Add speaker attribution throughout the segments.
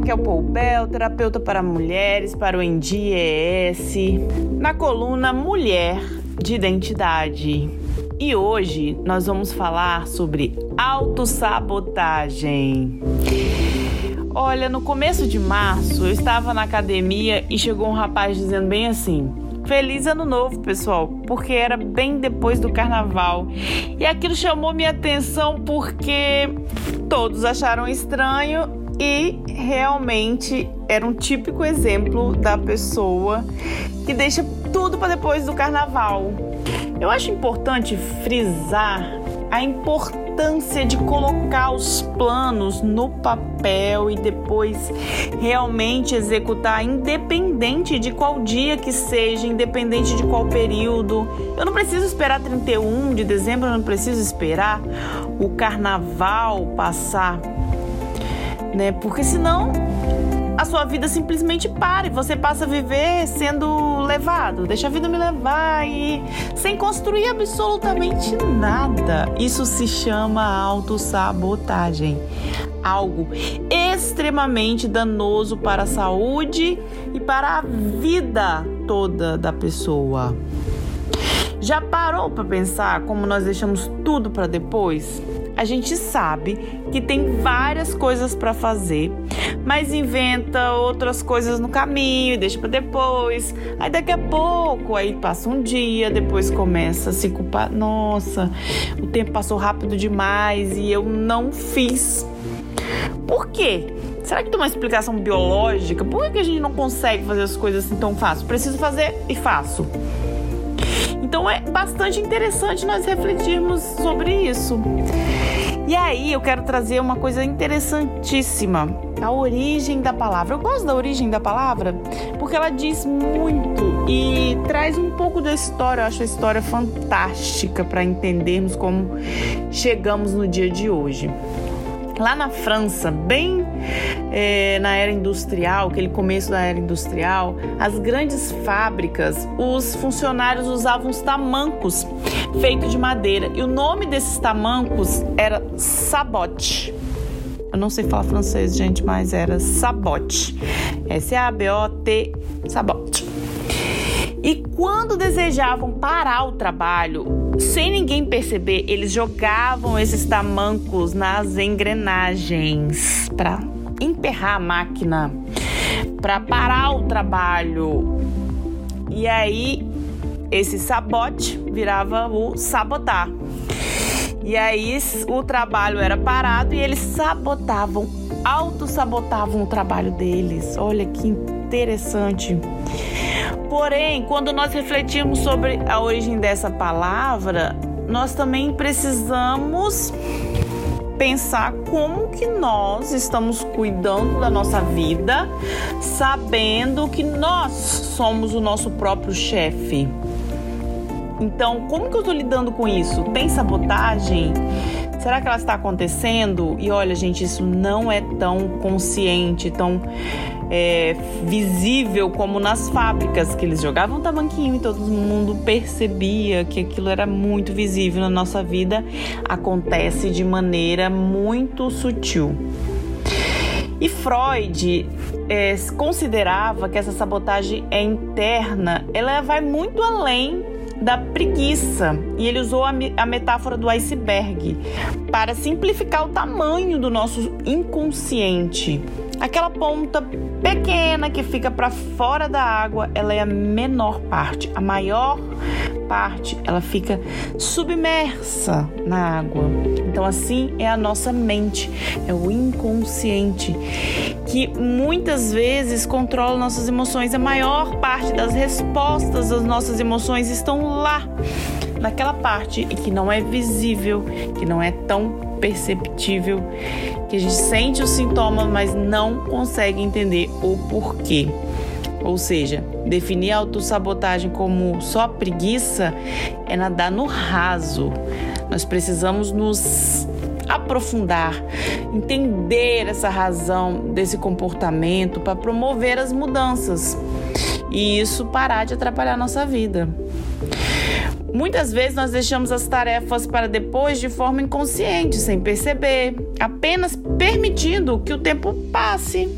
Speaker 1: Raquel Poubel, terapeuta para mulheres, para o NDES, na coluna Mulher de Identidade. E hoje nós vamos falar sobre autossabotagem. Olha, no começo de março eu estava na academia e chegou um rapaz dizendo bem assim: Feliz ano novo, pessoal, porque era bem depois do carnaval. E aquilo chamou minha atenção porque todos acharam estranho e realmente era um típico exemplo da pessoa que deixa tudo para depois do carnaval. Eu acho importante frisar a importância de colocar os planos no papel e depois realmente executar, independente de qual dia que seja, independente de qual período. Eu não preciso esperar 31 de dezembro, eu não preciso esperar o carnaval passar né? Porque senão a sua vida simplesmente para e você passa a viver sendo levado. Deixa a vida me levar e sem construir absolutamente nada. Isso se chama autossabotagem. Algo extremamente danoso para a saúde e para a vida toda da pessoa. Já parou para pensar como nós deixamos tudo para depois? A gente sabe que tem várias coisas para fazer, mas inventa outras coisas no caminho deixa para depois. Aí daqui a pouco, aí passa um dia, depois começa a se culpar. Nossa, o tempo passou rápido demais e eu não fiz. Por quê? Será que tem uma explicação biológica? Por que a gente não consegue fazer as coisas assim tão fácil? Preciso fazer e faço. Então é bastante interessante nós refletirmos sobre isso. E aí eu quero trazer uma coisa interessantíssima, a origem da palavra. Eu gosto da origem da palavra porque ela diz muito e traz um pouco da história. Eu acho a história fantástica para entendermos como chegamos no dia de hoje. Lá na França, bem é, na era industrial, aquele começo da era industrial, as grandes fábricas, os funcionários usavam os tamancos feitos de madeira. E o nome desses tamancos era sabote. Eu não sei falar francês, gente, mas era sabote. S-A-B-O-T, sabote. E quando desejavam parar o trabalho, sem ninguém perceber, eles jogavam esses tamancos nas engrenagens para emperrar a máquina, para parar o trabalho. E aí esse sabote virava o sabotar. E aí o trabalho era parado e eles sabotavam, auto-sabotavam o trabalho deles. Olha que interessante. Porém, quando nós refletimos sobre a origem dessa palavra, nós também precisamos pensar como que nós estamos cuidando da nossa vida, sabendo que nós somos o nosso próprio chefe. Então, como que eu estou lidando com isso? Tem sabotagem? Será que ela está acontecendo? E olha, gente, isso não é tão consciente, tão é, visível como nas fábricas, que eles jogavam tamanquinho e todo mundo percebia que aquilo era muito visível na nossa vida, acontece de maneira muito sutil. E Freud é, considerava que essa sabotagem é interna, ela vai muito além da preguiça. E ele usou a, a metáfora do iceberg para simplificar o tamanho do nosso inconsciente. Aquela ponta pequena que fica para fora da água, ela é a menor parte. A maior ela fica submersa na água. Então assim é a nossa mente, é o inconsciente que muitas vezes controla nossas emoções. A maior parte das respostas das nossas emoções estão lá, naquela parte e que não é visível, que não é tão perceptível, que a gente sente o sintoma, mas não consegue entender o porquê. Ou seja, definir a autossabotagem como só preguiça é nadar no raso. Nós precisamos nos aprofundar, entender essa razão desse comportamento para promover as mudanças e isso parar de atrapalhar nossa vida. Muitas vezes nós deixamos as tarefas para depois de forma inconsciente, sem perceber, apenas permitindo que o tempo passe.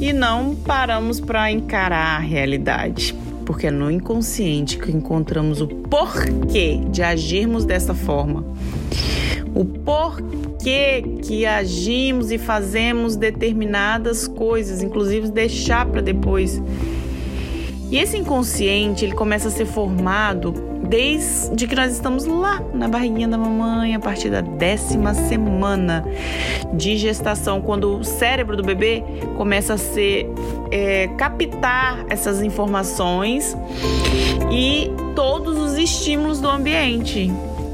Speaker 1: E não paramos para encarar a realidade. Porque é no inconsciente que encontramos o porquê de agirmos dessa forma. O porquê que agimos e fazemos determinadas coisas, inclusive deixar para depois. E esse inconsciente, ele começa a ser formado desde que nós estamos lá na barriguinha da mamãe, a partir da décima semana de gestação, quando o cérebro do bebê começa a ser é, captar essas informações e todos os estímulos do ambiente.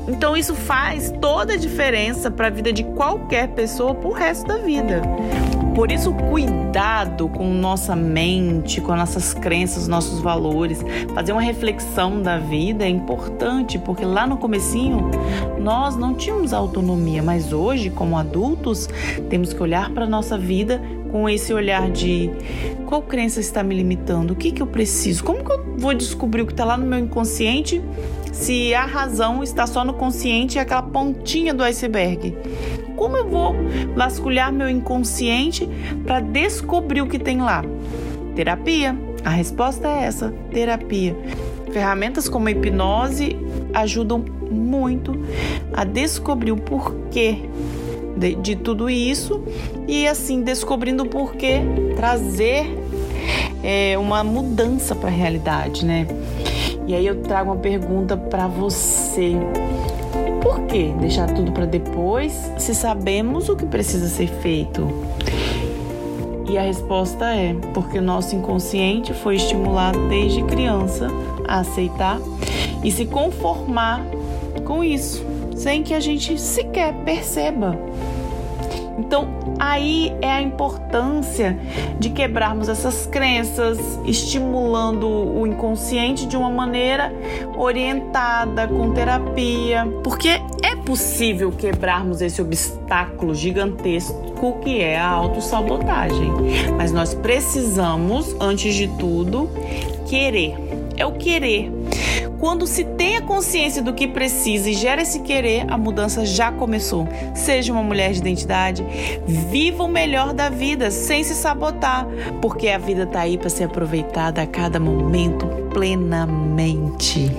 Speaker 1: Então isso faz toda a diferença para a vida de qualquer pessoa pro resto da vida. Por isso, cuidado com nossa mente, com nossas crenças, nossos valores. Fazer uma reflexão da vida é importante, porque lá no comecinho nós não tínhamos autonomia, mas hoje, como adultos, temos que olhar para a nossa vida com esse olhar de qual crença está me limitando, o que, que eu preciso, como que eu vou descobrir o que está lá no meu inconsciente se a razão está só no consciente e aquela pontinha do iceberg. Como eu vou vasculhar meu inconsciente para descobrir o que tem lá? Terapia. A resposta é essa: terapia. Ferramentas como a hipnose ajudam muito a descobrir o porquê de, de tudo isso e assim descobrindo o porquê trazer é, uma mudança para a realidade, né? E aí eu trago uma pergunta para você. Por que deixar tudo para depois se sabemos o que precisa ser feito? E a resposta é porque o nosso inconsciente foi estimulado desde criança a aceitar e se conformar com isso, sem que a gente sequer perceba. Então, aí é a importância de quebrarmos essas crenças, estimulando o inconsciente de uma maneira orientada, com terapia, porque é possível quebrarmos esse obstáculo gigantesco que é a autossabotagem. Mas nós precisamos, antes de tudo, querer. É o querer quando se tem a consciência do que precisa e gera esse querer, a mudança já começou. Seja uma mulher de identidade, viva o melhor da vida sem se sabotar, porque a vida tá aí para ser aproveitada a cada momento plenamente.